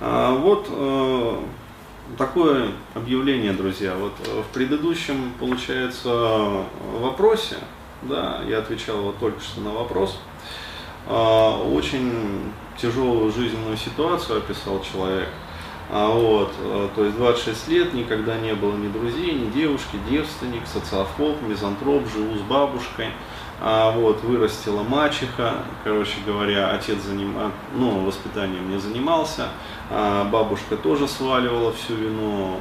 А, вот э, такое объявление, друзья. Вот э, в предыдущем, получается, вопросе, да, я отвечал вот только что на вопрос, а, очень тяжелую жизненную ситуацию описал человек. А вот, э, то есть 26 лет, никогда не было ни друзей, ни девушки, девственник, социофоб, мизантроп, живу с бабушкой а вот, вырастила мачеха, короче говоря, отец заним, ну, воспитанием не занимался, а бабушка тоже сваливала всю вину,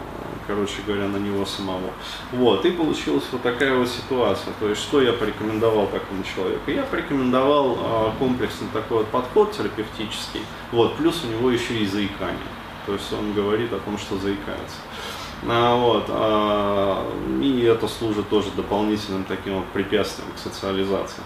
короче говоря, на него самого. Вот, и получилась вот такая вот ситуация. То есть, что я порекомендовал такому человеку? Я порекомендовал а, комплексный такой вот подход терапевтический, вот, плюс у него еще и заикание. То есть он говорит о том, что заикается. А, вот, а, и это служит тоже дополнительным таким вот препятствием к социализации.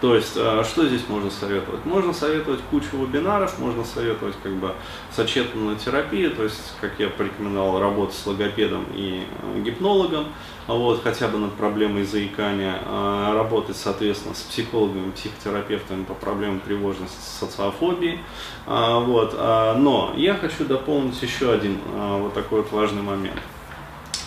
То есть, э, что здесь можно советовать? Можно советовать кучу вебинаров, можно советовать как бы сочетанную терапию, то есть, как я порекомендовал, работать с логопедом и э, гипнологом, вот, хотя бы над проблемой заикания, э, работать, соответственно, с психологами, психотерапевтами по проблемам тревожности, социофобии. Вот. Но я хочу дополнить еще один вот такой вот важный момент – а,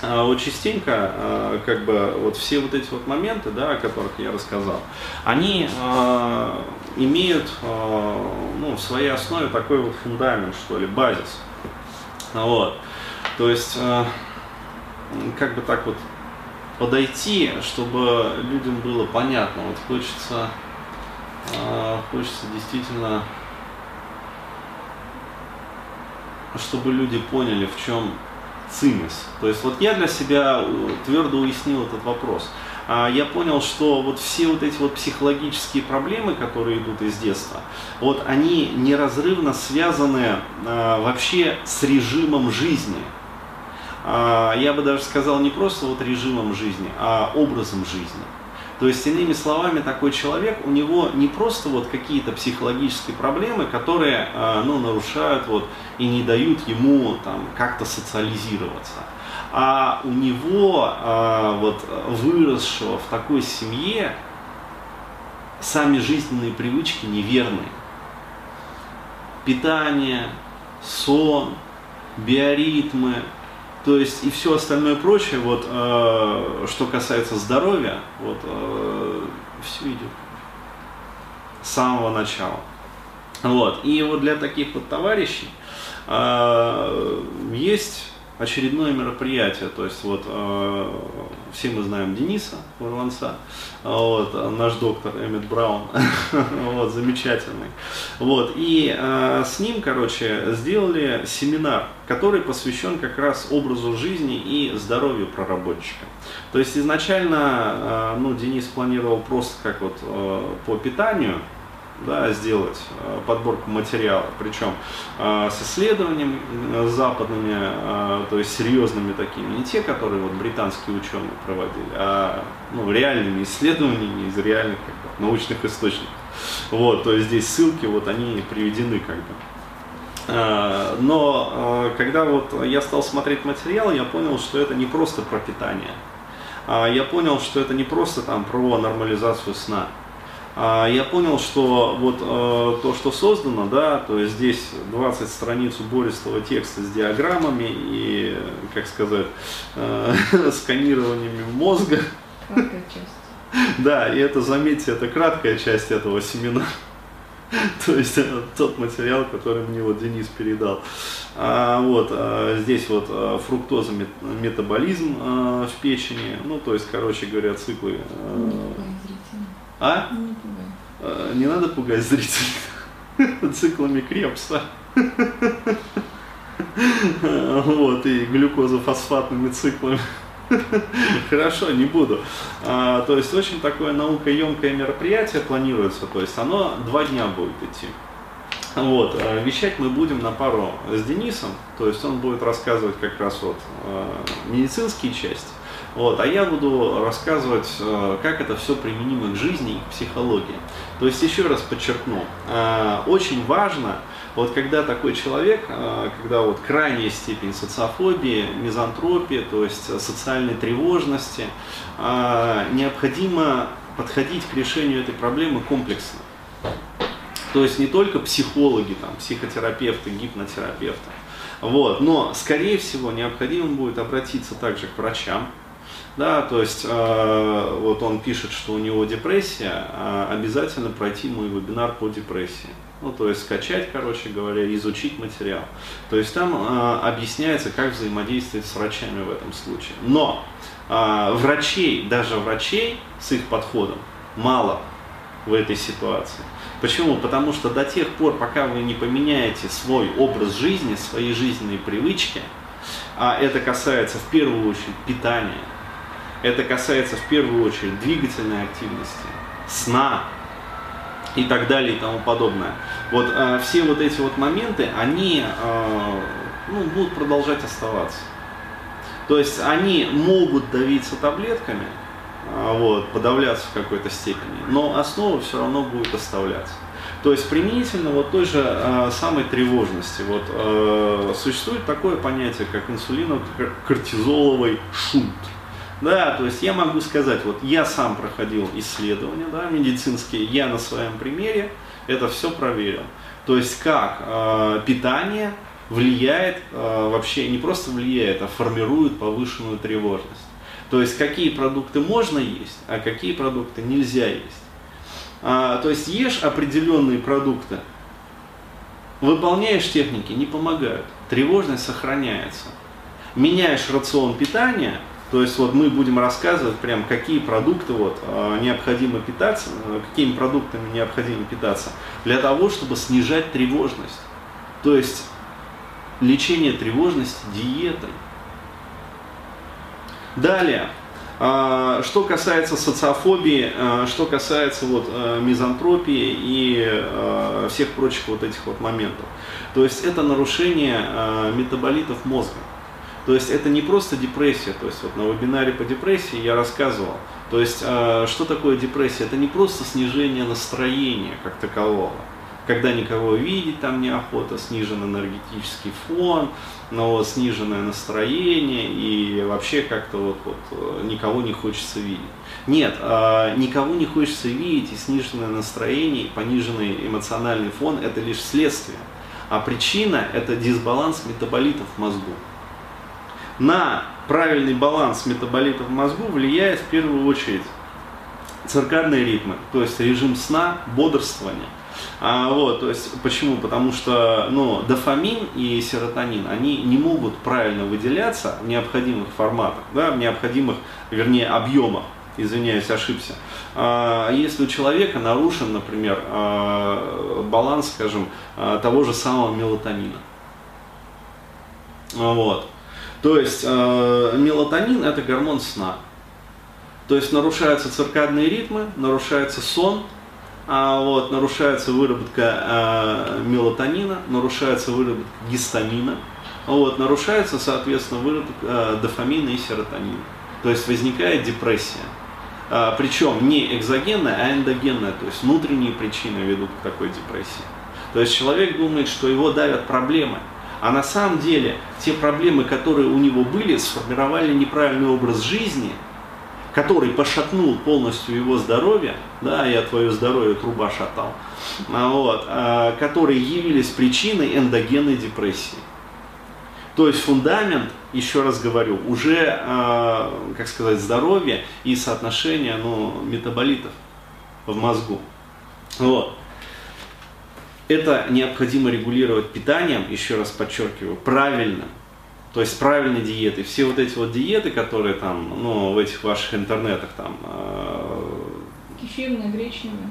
вот частенько, а, как бы, вот все вот эти вот моменты, да, о которых я рассказал, они э, имеют ну, в своей основе такой вот фундамент, что ли, базис. Вот. То есть, как бы так вот подойти, чтобы людям было понятно. Вот хочется, хочется действительно, чтобы люди поняли, в чем цимис. То есть вот я для себя э, твердо уяснил этот вопрос. А, я понял, что вот все вот эти вот психологические проблемы, которые идут из детства, вот они неразрывно связаны а, вообще с режимом жизни. А, я бы даже сказал не просто вот режимом жизни, а образом жизни. То есть, иными словами, такой человек, у него не просто вот какие-то психологические проблемы, которые а, ну, нарушают вот, и не дают ему там, как-то социализироваться, а у него, а, вот, выросшего в такой семье, сами жизненные привычки неверные. Питание, сон, биоритмы, то есть и все остальное прочее, вот, э, что касается здоровья, вот, э, все идет с самого начала. Вот. И вот для таких вот товарищей э, есть очередное мероприятие. То есть вот э, все мы знаем Дениса Варланца, вот, наш доктор Эммет Браун, вот, замечательный. Вот, и э, с ним, короче, сделали семинар, который посвящен как раз образу жизни и здоровью проработчика. То есть изначально, э, ну, Денис планировал просто как вот э, по питанию, да, сделать э, подборку материала, причем с исследованиями западными, то есть серьезными такими, не те, которые вот британские ученые проводили, а ну, реальными исследованиями из реальных как бы, научных источников. Вот, то есть здесь ссылки, вот они приведены как бы. Но когда вот я стал смотреть материал, я понял, что это не просто про питание. А я понял, что это не просто там про нормализацию сна а, я понял, что вот э, то, что создано, да, то есть здесь 20 страниц убористого текста с диаграммами и, как сказать, э, сканированиями мозга. Краткая часть. Да, и это, заметьте, это краткая часть этого семинара. То есть это тот материал, который мне вот Денис передал. А, вот, а, здесь вот а, фруктоза, метаболизм а, в печени, ну, то есть, короче говоря, циклы. А, а? Не пугай. А, не надо пугать зрителей циклами Крепса. Вот, и глюкозофосфатными циклами. Хорошо, не буду. А, то есть очень такое наукоемкое мероприятие планируется, то есть оно два дня будет идти. Вот, а вещать мы будем на пару с Денисом, то есть он будет рассказывать как раз вот а, медицинские части, вот, а я буду рассказывать, э, как это все применимо к жизни и к психологии. То есть, еще раз подчеркну, э, очень важно, вот когда такой человек, э, когда вот крайняя степень социофобии, мизантропии, то есть социальной тревожности, необходимо подходить к решению этой проблемы комплексно. То есть не только психологи, там, психотерапевты, гипнотерапевты. Вот. Но, скорее всего, необходимо будет обратиться также к врачам, да, то есть э, вот он пишет, что у него депрессия, э, обязательно пройти мой вебинар по депрессии. Ну, то есть скачать, короче говоря, изучить материал. То есть там э, объясняется, как взаимодействовать с врачами в этом случае. Но э, врачей, даже врачей с их подходом мало в этой ситуации. Почему? Потому что до тех пор, пока вы не поменяете свой образ жизни, свои жизненные привычки, а это касается в первую очередь питания, это касается в первую очередь двигательной активности, сна и так далее и тому подобное. Вот э, все вот эти вот моменты, они э, ну, будут продолжать оставаться. То есть они могут давиться таблетками, э, вот, подавляться в какой-то степени, но основа все равно будет оставляться. То есть применительно вот той же э, самой тревожности. Вот, э, существует такое понятие, как инсулинокортизоловый шунт. Да, то есть я могу сказать, вот я сам проходил исследования да, медицинские, я на своем примере это все проверил. То есть как э, питание влияет, э, вообще не просто влияет, а формирует повышенную тревожность. То есть какие продукты можно есть, а какие продукты нельзя есть. А, то есть ешь определенные продукты, выполняешь техники, не помогают. Тревожность сохраняется. Меняешь рацион питания, то есть вот мы будем рассказывать прям, какие продукты вот, а, необходимо питаться, какими продуктами необходимо питаться, для того, чтобы снижать тревожность. То есть лечение тревожности диетой. Далее, а, что касается социофобии, а, что касается вот мизантропии и всех прочих вот этих вот моментов. То есть это нарушение метаболитов мозга. То есть это не просто депрессия, то есть вот на вебинаре по депрессии я рассказывал, то есть э, что такое депрессия? Это не просто снижение настроения как такового, когда никого видеть там неохота, снижен энергетический фон, но сниженное настроение и вообще как-то вот, вот э, никого не хочется видеть. Нет, э, никого не хочется видеть и сниженное настроение, и пониженный эмоциональный фон это лишь следствие. А причина это дисбаланс метаболитов в мозгу на правильный баланс метаболитов в мозгу влияет в первую очередь циркадные ритмы, то есть режим сна, бодрствования. А, вот, то есть, почему? Потому что ну, дофамин и серотонин, они не могут правильно выделяться в необходимых форматах, да, в необходимых, вернее, объемах. Извиняюсь, ошибся. А, если у человека нарушен, например, а, баланс, скажем, а, того же самого мелатонина. Вот. То есть э, мелатонин это гормон сна. То есть нарушаются циркадные ритмы, нарушается сон, а вот, нарушается выработка э, мелатонина, нарушается выработка гистамина, вот, нарушается, соответственно, выработка э, дофамина и серотонина. То есть возникает депрессия. А, причем не экзогенная, а эндогенная, то есть внутренние причины ведут к такой депрессии. То есть человек думает, что его давят проблемы, а на самом деле те проблемы, которые у него были, сформировали неправильный образ жизни, который пошатнул полностью его здоровье, да, я твое здоровье труба шатал, а вот, а, которые явились причиной эндогенной депрессии. То есть фундамент, еще раз говорю, уже, а, как сказать, здоровье и соотношение ну, метаболитов в мозгу. Вот это необходимо регулировать питанием, еще раз подчеркиваю, правильно. То есть правильной диеты. Все вот эти вот диеты, которые там, ну, в этих ваших интернетах там... Э, Кефирные, гречневые.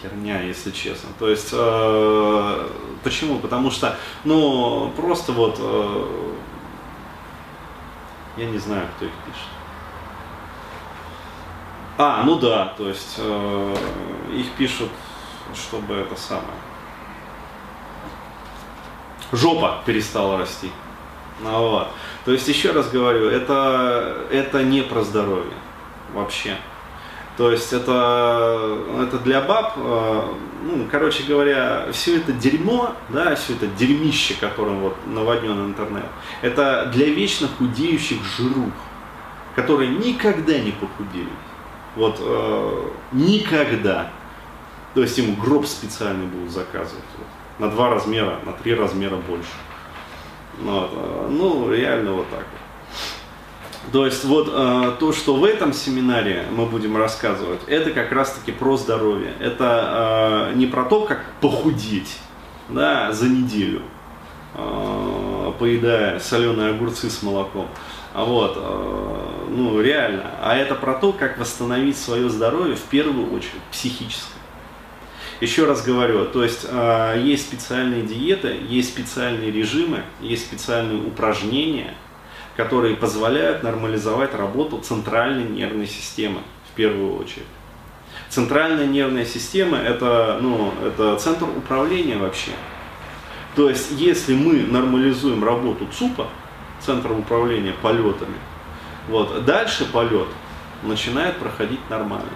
Херня, если честно. То есть, э, почему? Потому что, ну, просто вот, э, я не знаю, кто их пишет. А, ну да, то есть э, их пишут чтобы это самое. Жопа перестала расти. Ну, вот. То есть, еще раз говорю, это, это не про здоровье вообще. То есть это, это для баб, э, ну, короче говоря, все это дерьмо, да, все это дерьмище, которым вот наводнен интернет, это для вечно худеющих жирух, которые никогда не похудели. Вот э, никогда. То есть ему гроб специальный будут заказывать. Вот, на два размера, на три размера больше. Вот, э, ну, реально вот так вот. То есть вот э, то, что в этом семинаре мы будем рассказывать, это как раз-таки про здоровье. Это э, не про то, как похудеть да, за неделю, поедая соленые огурцы с молоком. А вот, ну реально. А это про то, как восстановить свое здоровье в первую очередь психическое. Еще раз говорю, то есть э, есть специальные диеты, есть специальные режимы, есть специальные упражнения, которые позволяют нормализовать работу центральной нервной системы в первую очередь. Центральная нервная система это, ну, это центр управления вообще. То есть, если мы нормализуем работу ЦУПа, центром управления полетами. Вот. Дальше полет начинает проходить нормально.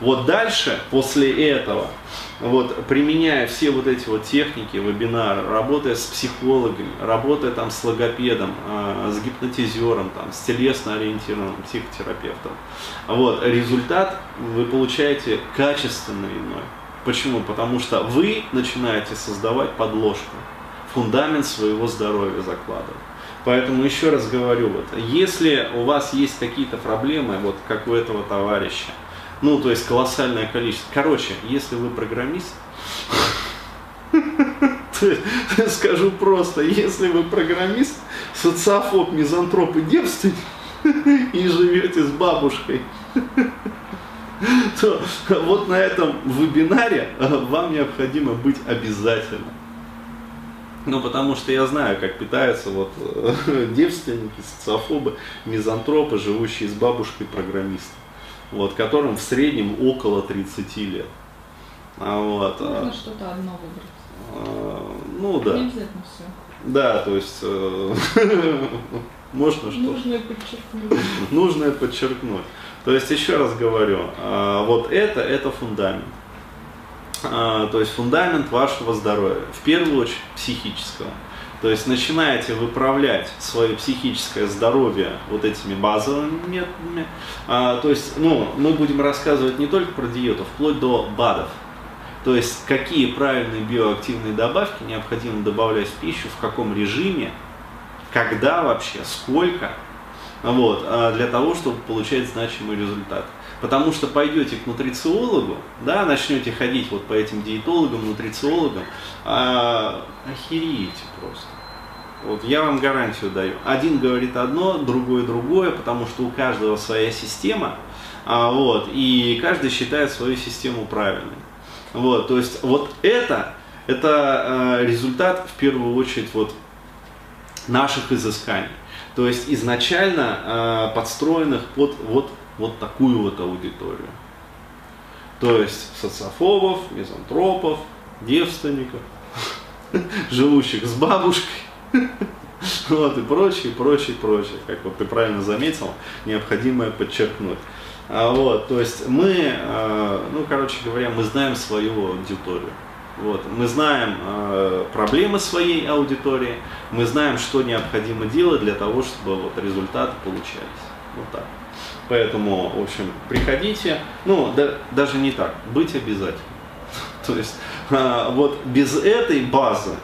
Вот дальше, после этого, вот, применяя все вот эти вот техники, вебинары, работая с психологами, работая там с логопедом, э, с гипнотизером, там, с телесно ориентированным психотерапевтом, вот, результат вы получаете качественно иной. Почему? Потому что вы начинаете создавать подложку, фундамент своего здоровья закладывать. Поэтому еще раз говорю, вот, если у вас есть какие-то проблемы, вот как у этого товарища, ну, то есть колоссальное количество. Короче, если вы программист, скажу просто, если вы программист, социофоб, мизантроп и девственник, и живете с бабушкой, то вот на этом вебинаре вам необходимо быть обязательно. Ну, потому что я знаю, как питаются вот э, девственники, социофобы, мизантропы, живущие с бабушкой программистом, вот, которым в среднем около 30 лет. А вот, Можно а, что-то одно выбрать. А, ну да. Не обязательно все. Да, то есть э, можно что Нужное подчеркнуть. Нужное подчеркнуть. То есть еще раз говорю, а, вот это, это фундамент. То есть фундамент вашего здоровья, в первую очередь психического. То есть начинаете выправлять свое психическое здоровье вот этими базовыми методами. А, то есть, ну, мы будем рассказывать не только про диету, вплоть до БАДов. То есть, какие правильные биоактивные добавки необходимо добавлять в пищу, в каком режиме, когда вообще, сколько, вот, а, для того, чтобы получать значимый результат. Потому что пойдете к нутрициологу, да, начнете ходить вот по этим диетологам, нутрициологам, а, охереете просто. Вот я вам гарантию даю. Один говорит одно, другой другое, потому что у каждого своя система, а, вот, и каждый считает свою систему правильной. Вот, то есть вот это, это э, результат в первую очередь вот наших изысканий. То есть изначально э, подстроенных под вот вот такую вот аудиторию. То есть социофобов, мизантропов, девственников, живущих с бабушкой, вот, и прочее, прочее, прочее. Как вот ты правильно заметил, необходимое подчеркнуть. А, вот, то есть мы, э, ну, короче говоря, мы знаем свою аудиторию. Вот, мы знаем э, проблемы своей аудитории, мы знаем, что необходимо делать для того, чтобы вот результаты получались. Вот так. Поэтому, в общем, приходите. Ну, да, даже не так, быть обязательно. То есть, а, вот без этой базы,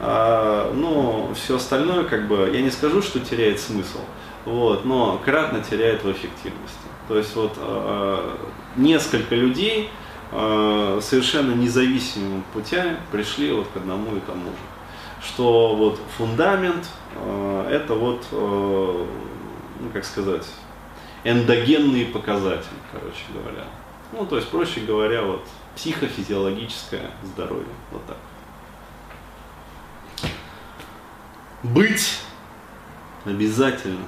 а, ну, все остальное, как бы, я не скажу, что теряет смысл, вот, но кратно теряет в эффективности. То есть, вот, а, несколько людей совершенно независимыми путями пришли вот к одному и тому же. Что вот фундамент, это вот, ну, как сказать, эндогенные показатели, короче говоря. Ну, то есть, проще говоря, вот психофизиологическое здоровье. Вот так. Быть обязательно.